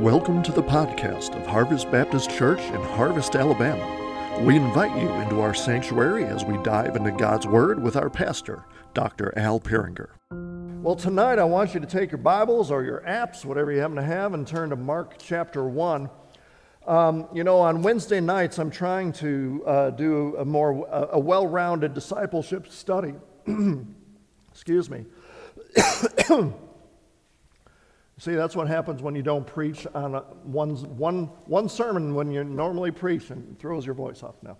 Welcome to the podcast of Harvest Baptist Church in Harvest, Alabama. We invite you into our sanctuary as we dive into God's Word with our pastor, Dr. Al Peringer. Well, tonight I want you to take your Bibles or your apps, whatever you happen to have, and turn to Mark chapter 1. Um, you know, on Wednesday nights, I'm trying to uh, do a more a, a well-rounded discipleship study. Excuse me. See, that's what happens when you don't preach on a, one, one, one sermon when you normally preach and throws your voice off now.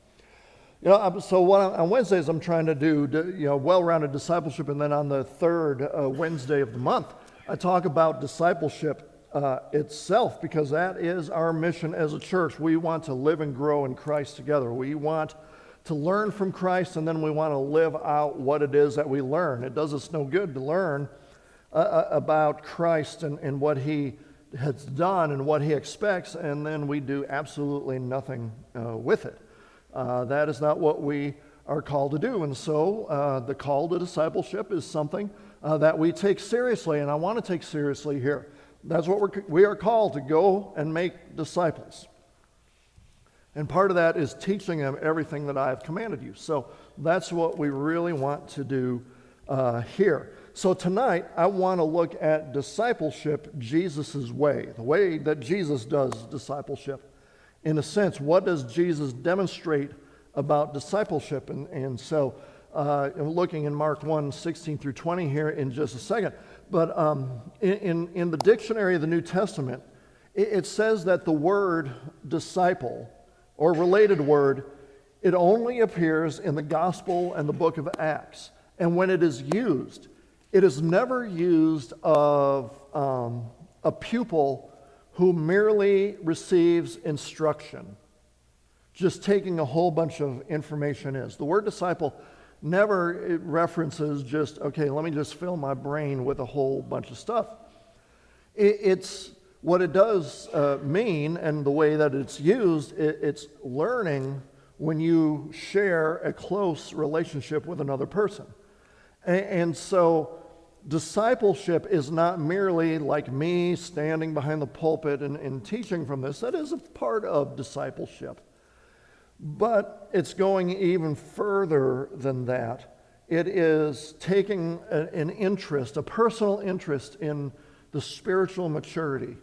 You know, so what I, on Wednesdays I'm trying to do, you know, well-rounded discipleship, and then on the third uh, Wednesday of the month, I talk about discipleship uh, itself because that is our mission as a church. We want to live and grow in Christ together. We want to learn from Christ, and then we want to live out what it is that we learn. It does us no good to learn uh, uh, about Christ and, and what he has done and what he expects, and then we do absolutely nothing uh, with it. Uh, that is not what we are called to do. And so uh, the call to discipleship is something uh, that we take seriously, and I want to take seriously here. That's what we're, we are called to go and make disciples. And part of that is teaching them everything that I have commanded you. So that's what we really want to do here. So tonight, I want to look at discipleship Jesus' way, the way that Jesus does discipleship. In a sense, what does Jesus demonstrate about discipleship? And, and so uh, I'm looking in Mark 1 16 through 20 here in just a second. But um, in, in the dictionary of the New Testament, it, it says that the word disciple or related word, it only appears in the gospel and the book of Acts. And when it is used, it is never used of um, a pupil who merely receives instruction, just taking a whole bunch of information is. The word disciple never references just, okay, let me just fill my brain with a whole bunch of stuff. It, it's what it does uh, mean, and the way that it's used, it, it's learning when you share a close relationship with another person. And, and so, discipleship is not merely like me standing behind the pulpit and, and, teaching from this. That is a part of discipleship. But it's going even further than that. It is taking a, an interest, a personal interest in the spiritual maturity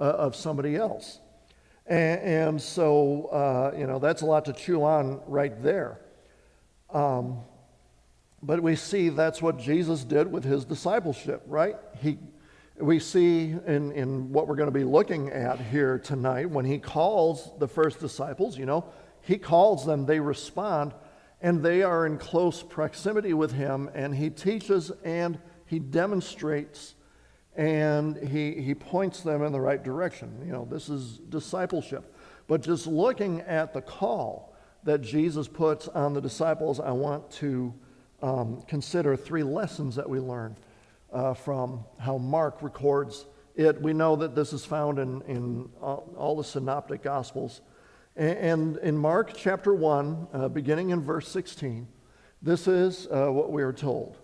uh, of somebody else. And, and so, uh, you know, that's a lot to chew on right there. Um, but we see that's what Jesus did with his discipleship, right? He, we see in, in what we're going to be looking at here tonight, when he calls the first disciples, you know, he calls them, they respond, and they are in close proximity with him, and he teaches and he demonstrates and he, he points them in the right direction. You know, this is discipleship. But just looking at the call that Jesus puts on the disciples, I want to um, consider three lessons that we learn uh, from how Mark records it. We know that this is found in, in all, the synoptic gospels. And, and, in Mark chapter 1, uh, beginning in verse 16, this is uh, what we are told.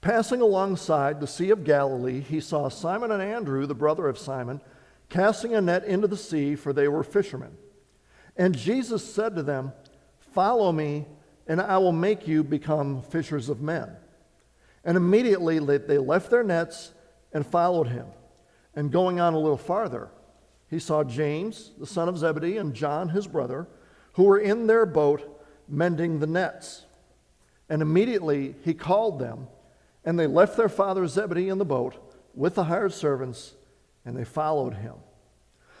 Passing alongside the Sea of Galilee, he saw Simon and Andrew, the brother of Simon, casting a net into the sea, for they were fishermen. And Jesus said to them, Follow me, and I will make you become fishers of men. And immediately they left their nets and followed him. And going on a little farther, he saw James, the son of Zebedee, and John, his brother, who were in their boat mending the nets. And immediately he called them, and they left their father Zebedee in the boat with the hired servants, and they followed him.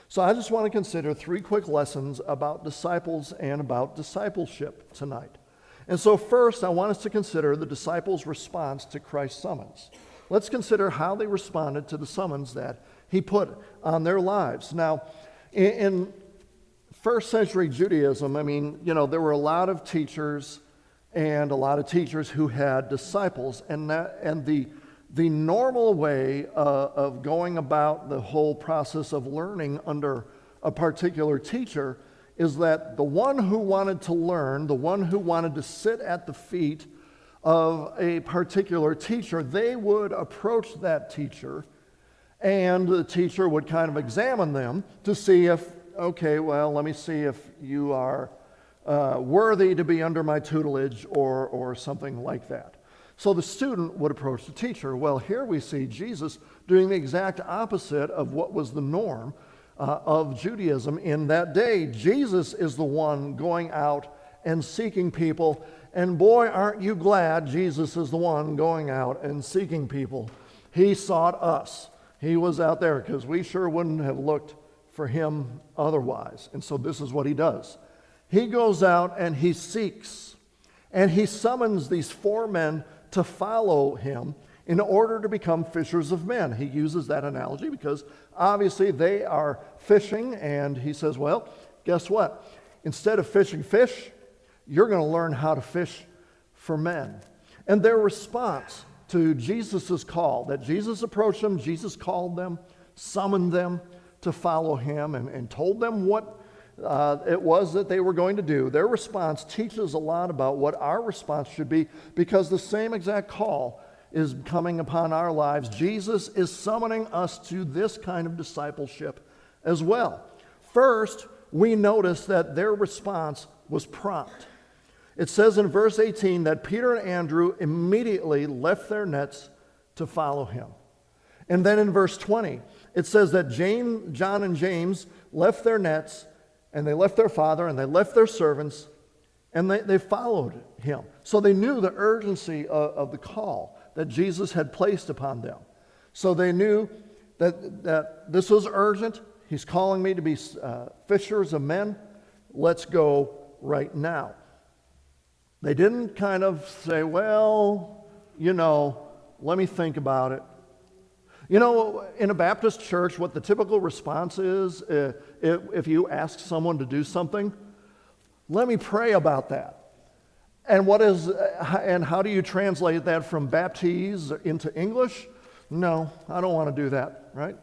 So I just want to consider three quick lessons about disciples and about discipleship tonight. And so, first, I want us to consider the disciples' response to Christ's summons. Let's consider how they responded to the summons that he put on their lives. Now, in, first century Judaism, I mean, you know, there were a lot of teachers and a lot of teachers who had disciples, and, that, and the, the normal way uh, of going about the whole process of learning under a particular teacher is that the one who wanted to learn, the one who wanted to sit at the feet of a particular teacher, they would approach that teacher And the teacher would kind of examine them to see if, okay, well, let me see if you are uh, worthy to be under my tutelage or, or something like that. So the student would approach the teacher. Well, here we see Jesus doing the exact opposite of what was the norm uh, of Judaism in that day. Jesus is the one going out and seeking people. And boy, aren't you glad Jesus is the one going out and seeking people. He sought us. He was out there because we sure wouldn't have looked for him otherwise. And so this is what he does. He goes out and he seeks, and he summons these four men to follow him in order to become fishers of men. He uses that analogy because obviously they are fishing, and he says, Well, guess what? Instead of fishing fish, you're going to learn how to fish for men. And their response to Jesus' call, that Jesus approached them, Jesus called them, summoned them to follow him, and, and told them what uh, it was that they were going to do. Their response teaches a lot about what our response should be because the same exact call is coming upon our lives. Jesus is summoning us to this kind of discipleship as well. First, we notice that their response was prompt. It says in verse 18 that Peter and Andrew immediately left their nets to follow him. And then in verse 20, it says that James, John and James left their nets and they left their father and they left their servants and they, they followed him. So they knew the urgency of, of the call that Jesus had placed upon them. So they knew that, that this was urgent. He's calling me to be uh, fishers of men. Let's go right now. They didn't kind of say, well, you know, let me think about it. You know, in a Baptist church, what the typical response is uh, if, if you ask someone to do something, let me pray about that. And what is and how do you translate that from baptize into English? No, I don't want to do that, right?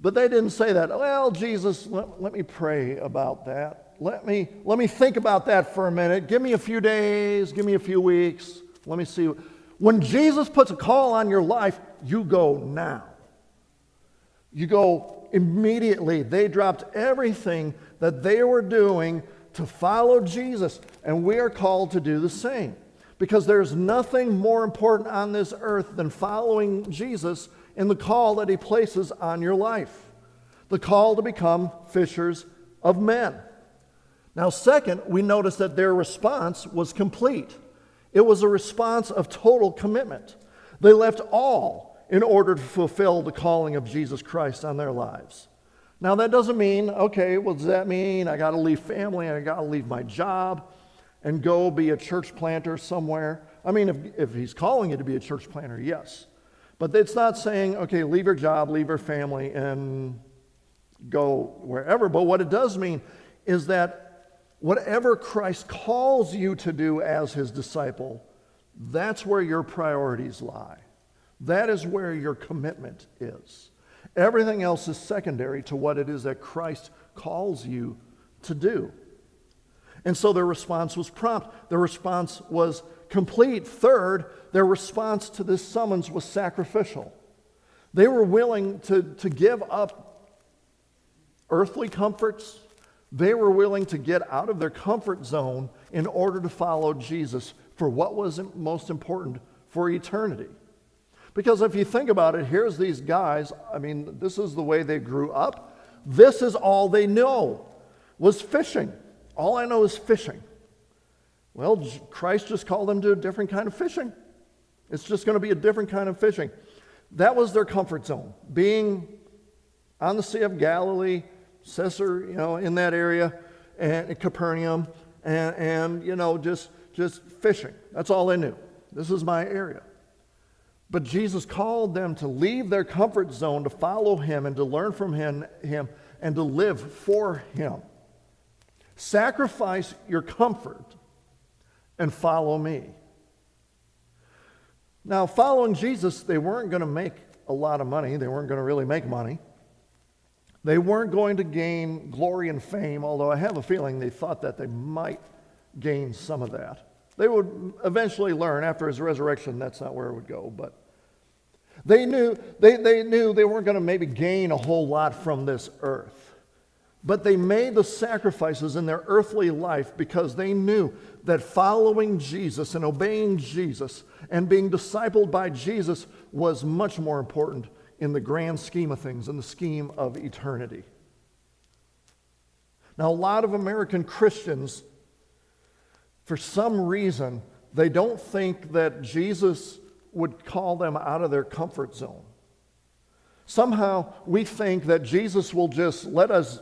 But they didn't say that. Well, Jesus, let, let me pray about that. Let me, let me think about that for a minute. Give me a few days, give me a few weeks. Let me see. When Jesus puts a call on your life, you go now. You go immediately. They dropped everything that they were doing to follow Jesus, and we are called to do the same. Because there's nothing more important on this earth than following Jesus in the call that he places on your life the call to become fishers of men. Now, second, we notice that their response was complete. It was a response of total commitment. They left all in order to fulfill the calling of Jesus Christ on their lives. Now, that doesn't mean, okay, what does that mean? I got to leave family, I got to leave my job and go be a church planter somewhere. I mean, if, if he's calling you to be a church planter, yes. But it's not saying, okay, leave your job, leave your family, and go wherever. But what it does mean is that whatever Christ calls you to do as his disciple, that's where your priorities lie. That is where your commitment is. Everything else is secondary to what it is that Christ calls you to do. And so their response was prompt. Their response was complete. Third, their response to this summons was sacrificial. They were willing to, to give up earthly comforts, they were willing to get out of their comfort zone in order to follow Jesus for what was most important for eternity. Because if you think about it, here's these guys, I mean, this is the way they grew up. This is all they know was fishing. All I know is fishing. Well, Christ just called them to a different kind of fishing. It's just going to be a different kind of fishing. That was their comfort zone, being on the Sea of Galilee, Caesar, you know, in that area, and Capernaum, and, and you know, just, just fishing. That's all they knew. This is my area. But Jesus called them to leave their comfort zone to follow him and to learn from him, him and to live for him. Sacrifice your comfort and follow me. Now, following Jesus, they weren't going to make a lot of money. They weren't going to really make money. They weren't going to gain glory and fame, although I have a feeling they thought that they might gain some of that. They would eventually learn after his resurrection that's not where it would go, but They knew they, they knew they weren't going to maybe gain a whole lot from this earth. But they made the sacrifices in their earthly life because they knew that following Jesus and obeying Jesus and being discipled by Jesus was much more important in the grand scheme of things, in the scheme of eternity. Now, a lot of American Christians, for some reason, they don't think that Jesus would call them out of their comfort zone. Somehow we think that Jesus will just let us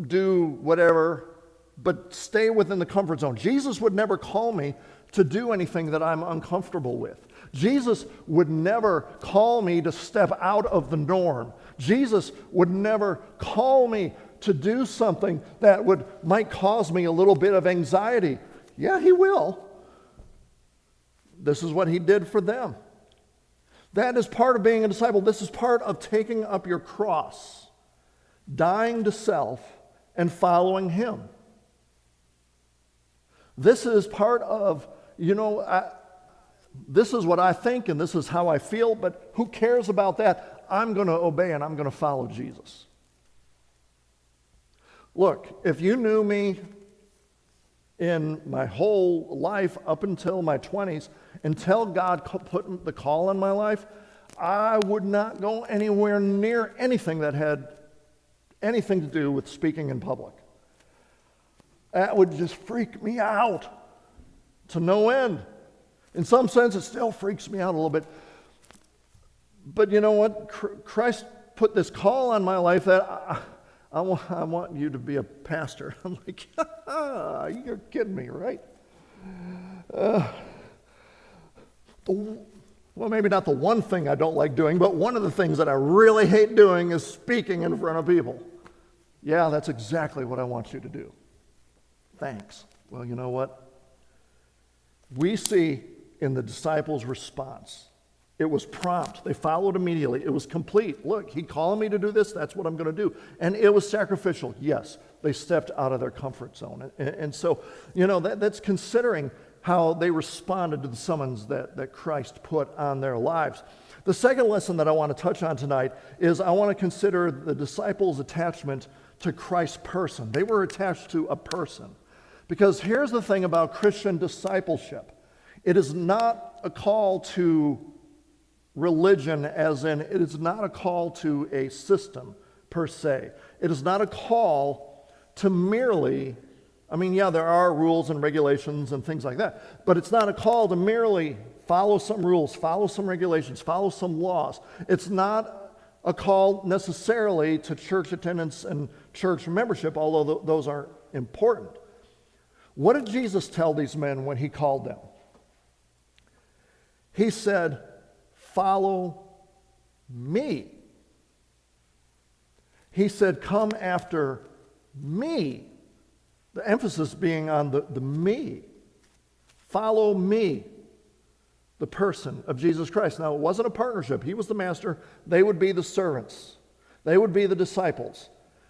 do whatever, but stay within the comfort zone. Jesus would never call me to do anything that I'm uncomfortable with. Jesus would never call me to step out of the norm. Jesus would never call me to do something that would might cause me a little bit of anxiety. Yeah, he will. This is what he did for them. That is part of being a disciple. This is part of taking up your cross, dying to self, and following him. This is part of, you know, I, this is what I think and this is how I feel, but who cares about that? I'm going to obey and I'm going to follow Jesus. Look, if you knew me in my whole life up until my 20s, until God put the call on my life, I would not go anywhere near anything that had anything to do with speaking in public. That would just freak me out to no end. In some sense, it still freaks me out a little bit. But you know what? Christ put this call on my life that I, I, want, you to be a pastor. I'm like, you're kidding me, right? Uh, well, maybe not the one thing I don't like doing, but one of the things that I really hate doing is speaking in front of people. Yeah, that's exactly what I want you to do. Thanks. Well, you know what? We see in the disciples' response, it was prompt. They followed immediately. It was complete. Look, he called me to do this. That's what I'm going to do. And it was sacrificial. Yes, they stepped out of their comfort zone. And, and so, you know, that, that's considering how they responded to the summons that, that Christ put on their lives. The second lesson that I want to touch on tonight is I want to consider the disciples' attachment to Christ's person. They were attached to a person. Because here's the thing about Christian discipleship it is not a call to religion, as in, it is not a call to a system per se. It is not a call to merely I mean, yeah, there are rules and regulations and things like that, but it's not a call to merely follow some rules, follow some regulations, follow some laws. It's not a call necessarily to church attendance and church membership, although th- those are important. What did Jesus tell these men when he called them? He said, Follow me. He said, Come after me. The emphasis being on the, the me. Follow me, the person of Jesus Christ. Now, it wasn't a partnership. He was the master, they would be the servants, they would be the disciples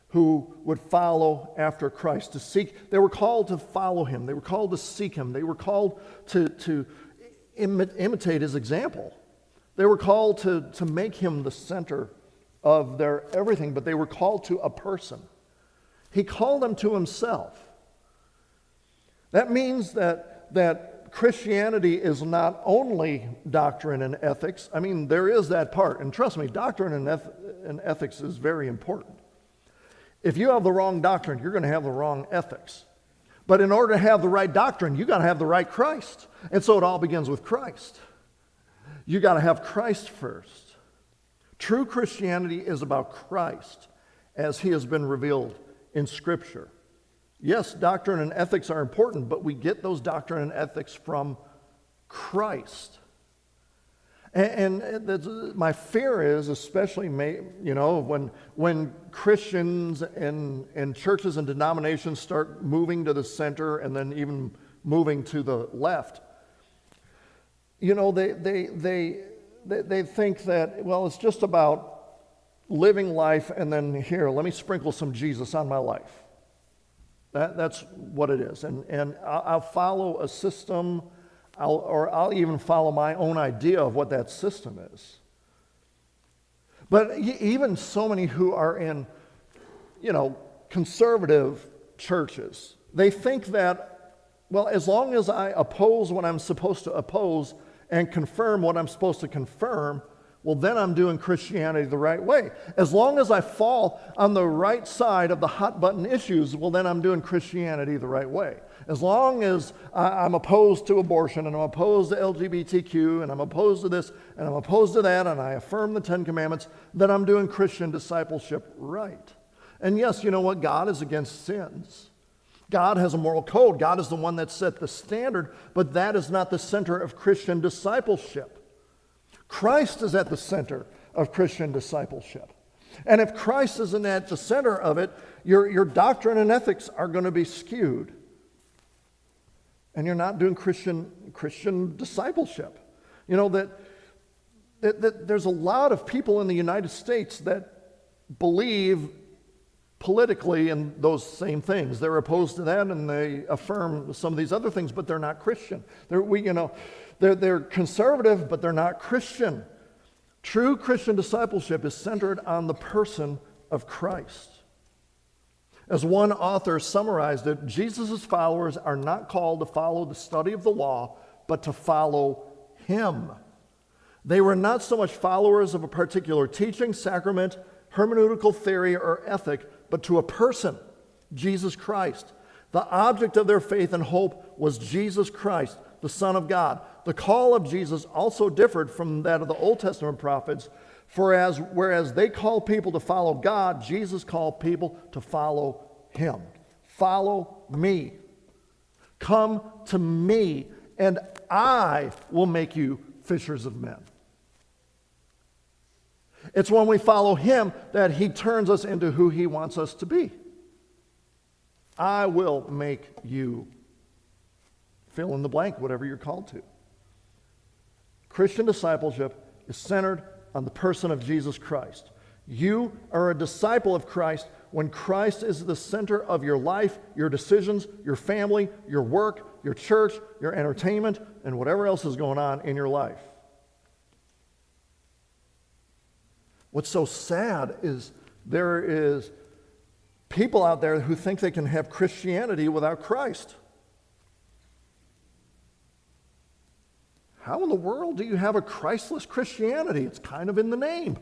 who would follow after Christ to seek. They were called to follow him, they were called to seek him, they were called to, to imitate his example. They were called to, to make him the center of their everything, but they were called to a person. He called them to himself. That means that, that Christianity is not only doctrine and ethics. I mean, there is that part. And trust me, doctrine and, eth- and ethics is very important. If you have the wrong doctrine, you're going to have the wrong ethics. But in order to have the right doctrine, you got to have the right Christ. And so it all begins with Christ. You got to have Christ first. True Christianity is about Christ as he has been revealed in Scripture. Yes, doctrine and ethics are important, but we get those doctrine and ethics from Christ. And, uh, and uh, my fear is, especially, you know, when, when Christians and, and churches and denominations start moving to the center and then even moving to the left, you know, they, they, they, they, they think that, well, it's just about living life and then here, let me sprinkle some Jesus on my life. That, that's what it is. And, and I'll, follow a system, I'll, or I'll even follow my own idea of what that system is. But even so many who are in, you know, conservative churches, they think that, well, as long as I oppose what I'm supposed to oppose and confirm what I'm supposed to confirm, well, then I'm doing Christianity the right way. As long as I fall on the right side of the hot button issues, well, then I'm doing Christianity the right way. As long as I'm opposed to abortion and I'm opposed to LGBTQ and I'm opposed to this and I'm opposed to that and I affirm the Ten Commandments, then I'm doing Christian discipleship right. And yes, you know what? God is against sins. God has a moral code. God is the one that set the standard, but that is not the center of Christian discipleship. Christ is at the center of Christian discipleship. And if Christ isn't at the center of it, your, your doctrine and ethics are going to be skewed. And you're not doing Christian, Christian discipleship. You know, that, that, that there's a lot of people in the United States that believe politically in those same things. They're opposed to that and they affirm some of these other things, but they're not Christian. They're, we, you know, they're, they're conservative, but they're not Christian. True Christian discipleship is centered on the person of Christ. As one author summarized it, Jesus' followers are not called to follow the study of the law, but to follow him. They were not so much followers of a particular teaching, sacrament, hermeneutical theory, or ethic, but to a person, Jesus Christ. The object of their faith and hope was Jesus Christ, the Son of God. The call of Jesus also differed from that of the Old Testament prophets, for as, whereas they called people to follow God, Jesus called people to follow him. Follow me. Come to me, and I will make you fishers of men. It's when we follow him that he turns us into who he wants us to be. I will make you fill in the blank, whatever you're called to. Christian discipleship is centered on the person of Jesus Christ. You are a disciple of Christ when Christ is the center of your life, your decisions, your family, your work, your church, your entertainment, and whatever else is going on in your life. What's so sad is there is people out there who think they can have Christianity without Christ. How in the world do you have a Christless Christianity? It's kind of in the name.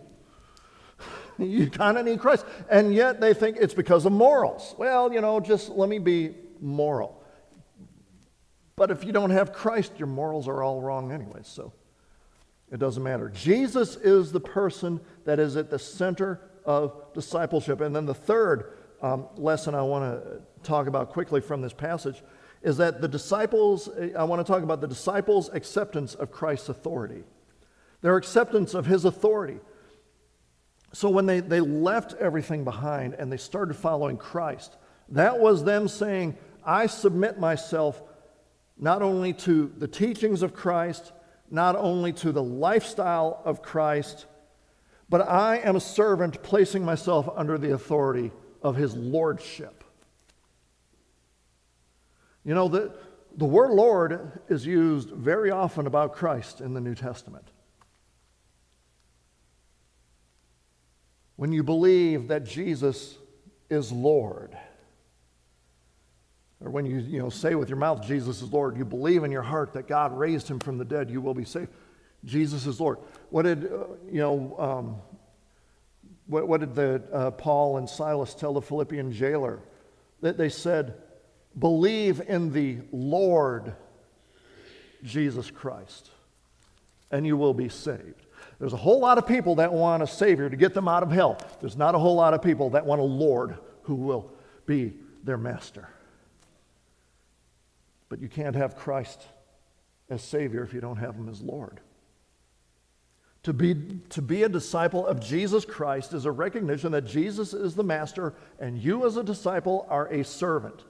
you kind of need Christ. And yet they think it's because of morals. Well, you know, just let me be moral. But if you don't have Christ, your morals are all wrong anyway, so it doesn't matter. Jesus is the person that is at the center of discipleship. And then the third um, lesson I want to talk about quickly from this passage is that the disciples, I want to talk about the disciples' acceptance of Christ's authority, their acceptance of his authority. So when they, they left everything behind and they started following Christ, that was them saying, I submit myself not only to the teachings of Christ, not only to the lifestyle of Christ, but I am a servant placing myself under the authority of his lordship. You know, the, the word Lord is used very often about Christ in the New Testament. When you believe that Jesus is Lord, or when you, you know, say with your mouth, Jesus is Lord, you believe in your heart that God raised him from the dead, you will be saved. Jesus is Lord. What did, uh, you know, um, what, what, did the, uh, Paul and Silas tell the Philippian jailer? That they said, Believe in the Lord Jesus Christ, and you will be saved. There's a whole lot of people that want a Savior to get them out of hell. There's not a whole lot of people that want a Lord who will be their master. But you can't have Christ as Savior if you don't have Him as Lord. To be, to be a disciple of Jesus Christ is a recognition that Jesus is the master and you, as a disciple, are a servant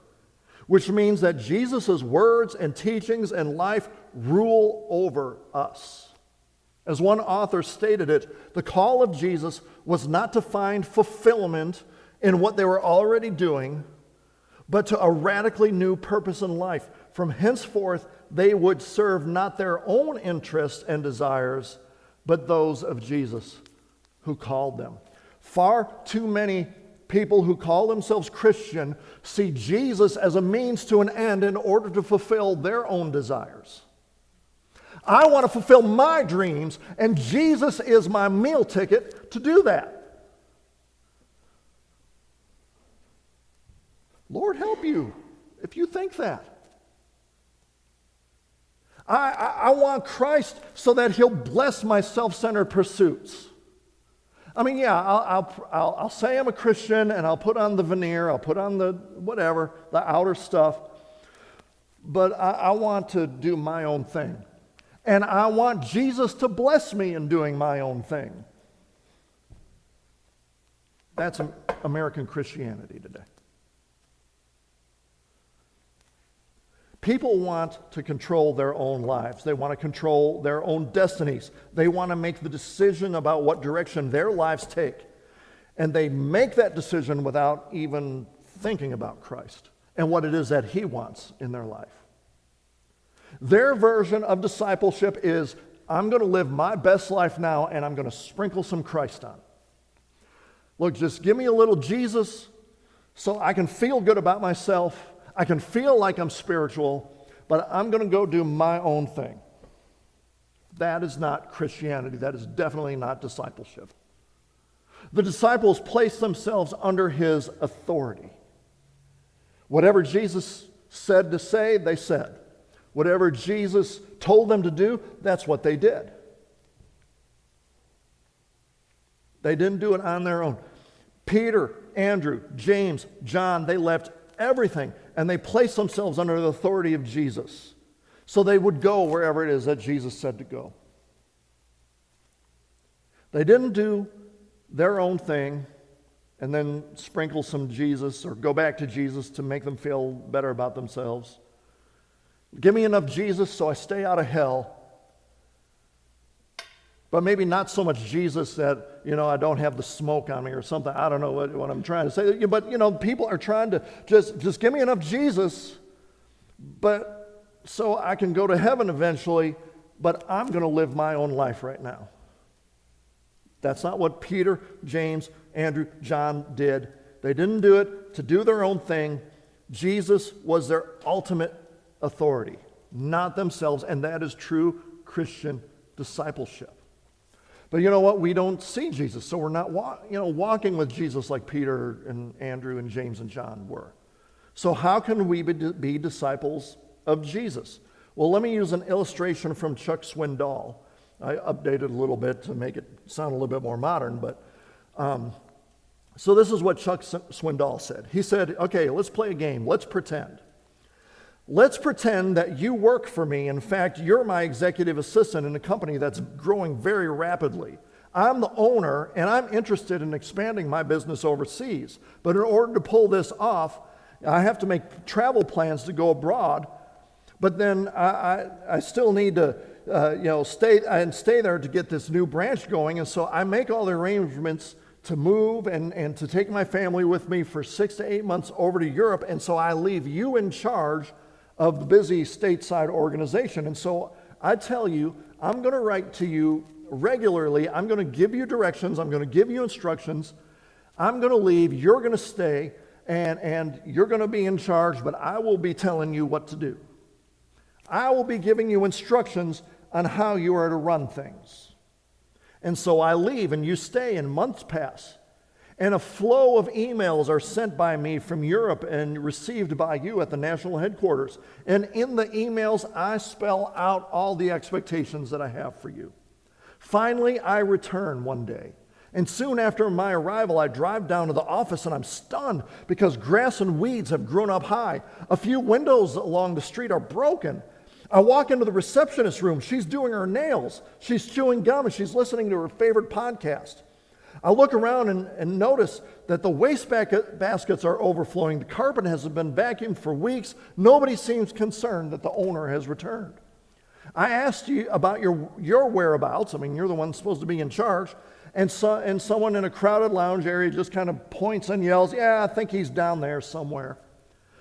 which means that Jesus' words and teachings and life rule over us. As one author stated it, the call of Jesus was not to find fulfillment in what they were already doing, but to a radically new purpose in life. From henceforth, they would serve not their own interests and desires, but those of Jesus, who called them. Far too many people who call themselves Christian see Jesus as a means to an end in order to fulfill their own desires. I want to fulfill my dreams, and Jesus is my meal ticket to do that. Lord, help you if you think that. I, I, I want Christ so that He'll bless my self centered pursuits. I mean, yeah, I'll, I'll, I'll, I'll, say I'm a Christian and I'll put on the veneer, I'll put on the whatever, the outer stuff, but I, I want to do my own thing. And I want Jesus to bless me in doing my own thing. That's American Christianity today. People want to control their own lives. They want to control their own destinies. They want to make the decision about what direction their lives take. And they make that decision without even thinking about Christ and what it is that He wants in their life. Their version of discipleship is I'm going to live my best life now and I'm going to sprinkle some Christ on. Look, just give me a little Jesus so I can feel good about myself I can feel like I'm spiritual, but I'm going to go do my own thing. That is not Christianity. That is definitely not discipleship. The disciples placed themselves under his authority. Whatever Jesus said to say, they said. Whatever Jesus told them to do, that's what they did. They didn't do it on their own. Peter, Andrew, James, John, they left everything and they placed themselves under the authority of Jesus. So they would go wherever it is that Jesus said to go. They didn't do their own thing and then sprinkle some Jesus or go back to Jesus to make them feel better about themselves. Give me enough Jesus so I stay out of hell but maybe not so much Jesus that, you know, I don't have the smoke on me or something. I don't know what, what I'm trying to say. But, you know, people are trying to just, just give me enough Jesus, but so I can go to heaven eventually, but I'm going to live my own life right now. That's not what Peter, James, Andrew, John did. They didn't do it to do their own thing. Jesus was their ultimate authority, not themselves, and that is true Christian discipleship. But you know what? We don't see Jesus, so we're not wa- you know, walking with Jesus like Peter and Andrew and James and John were. So, how can we be, be disciples of Jesus? Well, let me use an illustration from Chuck Swindoll. I updated a little bit to make it sound a little bit more modern, but um, so this is what Chuck Swindoll said. He said, Okay, let's play a game. Let's pretend. Let's pretend that you work for me. In fact, you're my executive assistant in a company that's growing very rapidly. I'm the owner and I'm interested in expanding my business overseas. But in order to pull this off, I have to make travel plans to go abroad. But then I, I, I still need to uh, you know, stay and stay there to get this new branch going. And so I make all the arrangements to move and, and to take my family with me for six to eight months over to Europe. And so I leave you in charge of the busy stateside organization. And so I tell you, I'm going to write to you regularly. I'm going to give you directions. I'm going to give you instructions. I'm going to leave. You're going to stay. And, and you're going to be in charge, but I will be telling you what to do. I will be giving you instructions on how you are to run things. And so I leave, and you stay, and months pass. And a flow of emails are sent by me from Europe and received by you at the national headquarters. And in the emails, I spell out all the expectations that I have for you. Finally, I return one day. And soon after my arrival, I drive down to the office and I'm stunned because grass and weeds have grown up high. A few windows along the street are broken. I walk into the receptionist room. She's doing her nails, she's chewing gum, and she's listening to her favorite podcast. I look around and, and notice that the waste baskets are overflowing. The carpet hasn't been vacuumed for weeks. Nobody seems concerned that the owner has returned. I asked you about your, your whereabouts. I mean, you're the one supposed to be in charge. And, so, and someone in a crowded lounge area just kind of points and yells, Yeah, I think he's down there somewhere.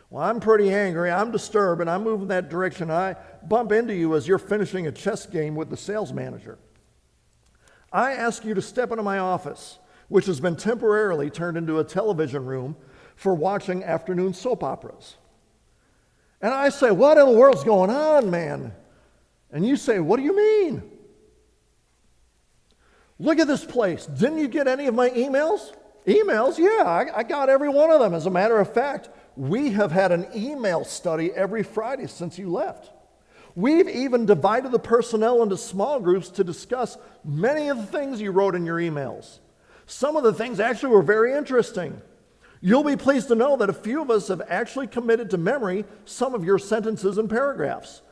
Well, I'm pretty angry. I'm disturbed, and I'm moving that direction. I bump into you as you're finishing a chess game with the sales manager. I ask you to step into my office, which has been temporarily turned into a television room for watching afternoon soap operas. And I say, What in the world's going on, man? And you say, What do you mean? Look at this place. Didn't you get any of my emails? Emails? Yeah, I, I, got every one of them. As a matter of fact, we have had an email study every Friday since you left. We've even divided the personnel into small groups to discuss many of the things you wrote in your emails. Some of the things actually were very interesting. You'll be pleased to know that a few of us have actually committed to memory some of your sentences and paragraphs.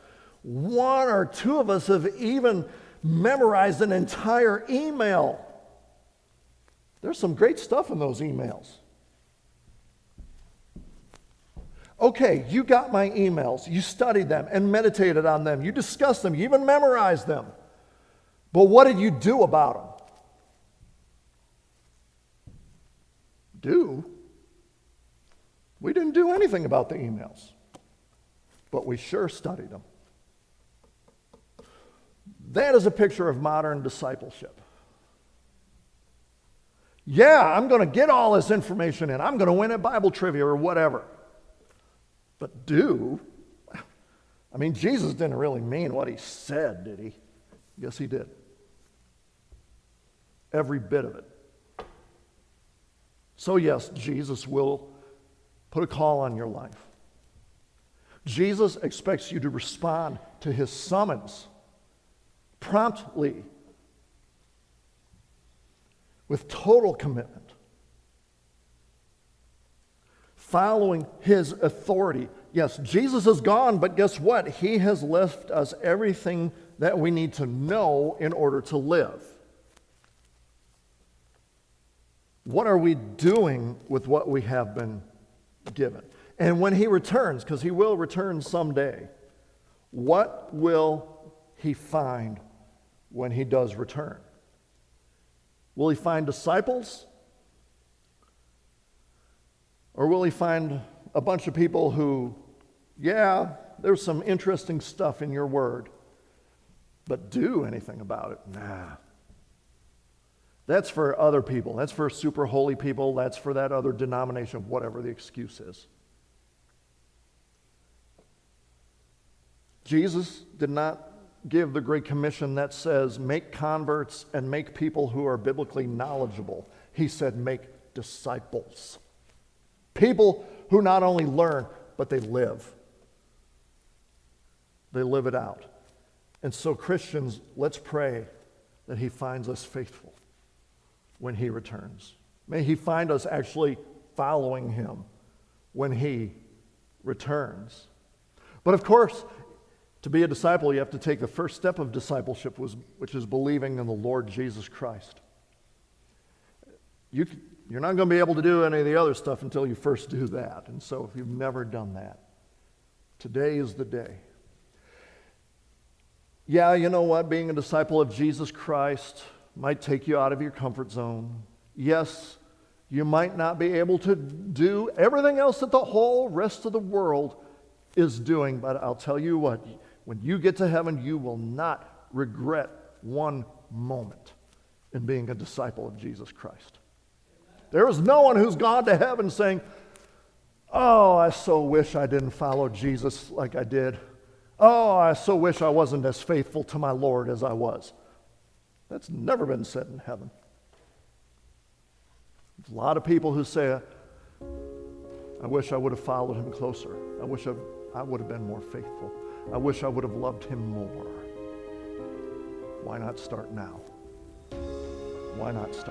One or two of us have even memorized an entire email. There's some great stuff in those emails. Okay, you got my emails. You studied them and meditated on them. You discussed them. You even memorized them. But what did you do about them? Do? We didn't do anything about the emails, but we sure studied them. That is a picture of modern discipleship. Yeah, I'm going to get all this information in. I'm going to win at Bible trivia or whatever. But do? I mean, Jesus didn't really mean what he said, did he? Yes, he did. Every bit of it. So, yes, Jesus will put a call on your life. Jesus expects you to respond to his summons promptly, with total commitment, following his authority. Yes, Jesus is gone, but guess what? He has left us everything that we need to know in order to live. What are we doing with what we have been given? And when he returns, because he will return someday, what will he find when he does return? Will he find disciples? Or will he find a bunch of people who, yeah, there's some interesting stuff in your word, but do anything about it? Nah. That's for other people. That's for super holy people. That's for that other denomination, whatever the excuse is. Jesus did not give the Great Commission that says, make converts and make people who are biblically knowledgeable. He said, make disciples. People who not only learn, but they live. They live it out. And so, Christians, let's pray that He finds us faithful when He returns. May He find us actually following Him when He returns. But of course, to be a disciple, you have to take the first step of discipleship, which is believing in the Lord Jesus Christ. You, you're not going to be able to do any of the other stuff until you first do that. And so, if you've never done that, today is the day. Yeah, you know what? Being a disciple of Jesus Christ might take you out of your comfort zone. Yes, you might not be able to do everything else that the whole rest of the world is doing, but I'll tell you what, when you get to heaven, you will not regret one moment in being a disciple of Jesus Christ. There is no one who's gone to heaven saying, Oh, I so wish I didn't follow Jesus like I did. Oh, I so wish I wasn't as faithful to my Lord as I was. That's never been said in heaven. There's a lot of people who say, I wish I would have followed him closer. I wish I, I would have been more faithful. I wish I would have loved him more. Why not start now? Why not start?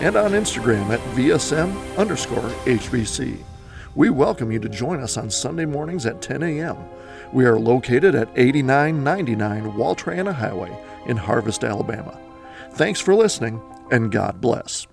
and on Instagram at VSM underscore HBC. We welcome you to join us on Sunday mornings at 10 a.m. We are located at 8999 Wall Triana Highway in Harvest, Alabama. Thanks for listening, and God bless.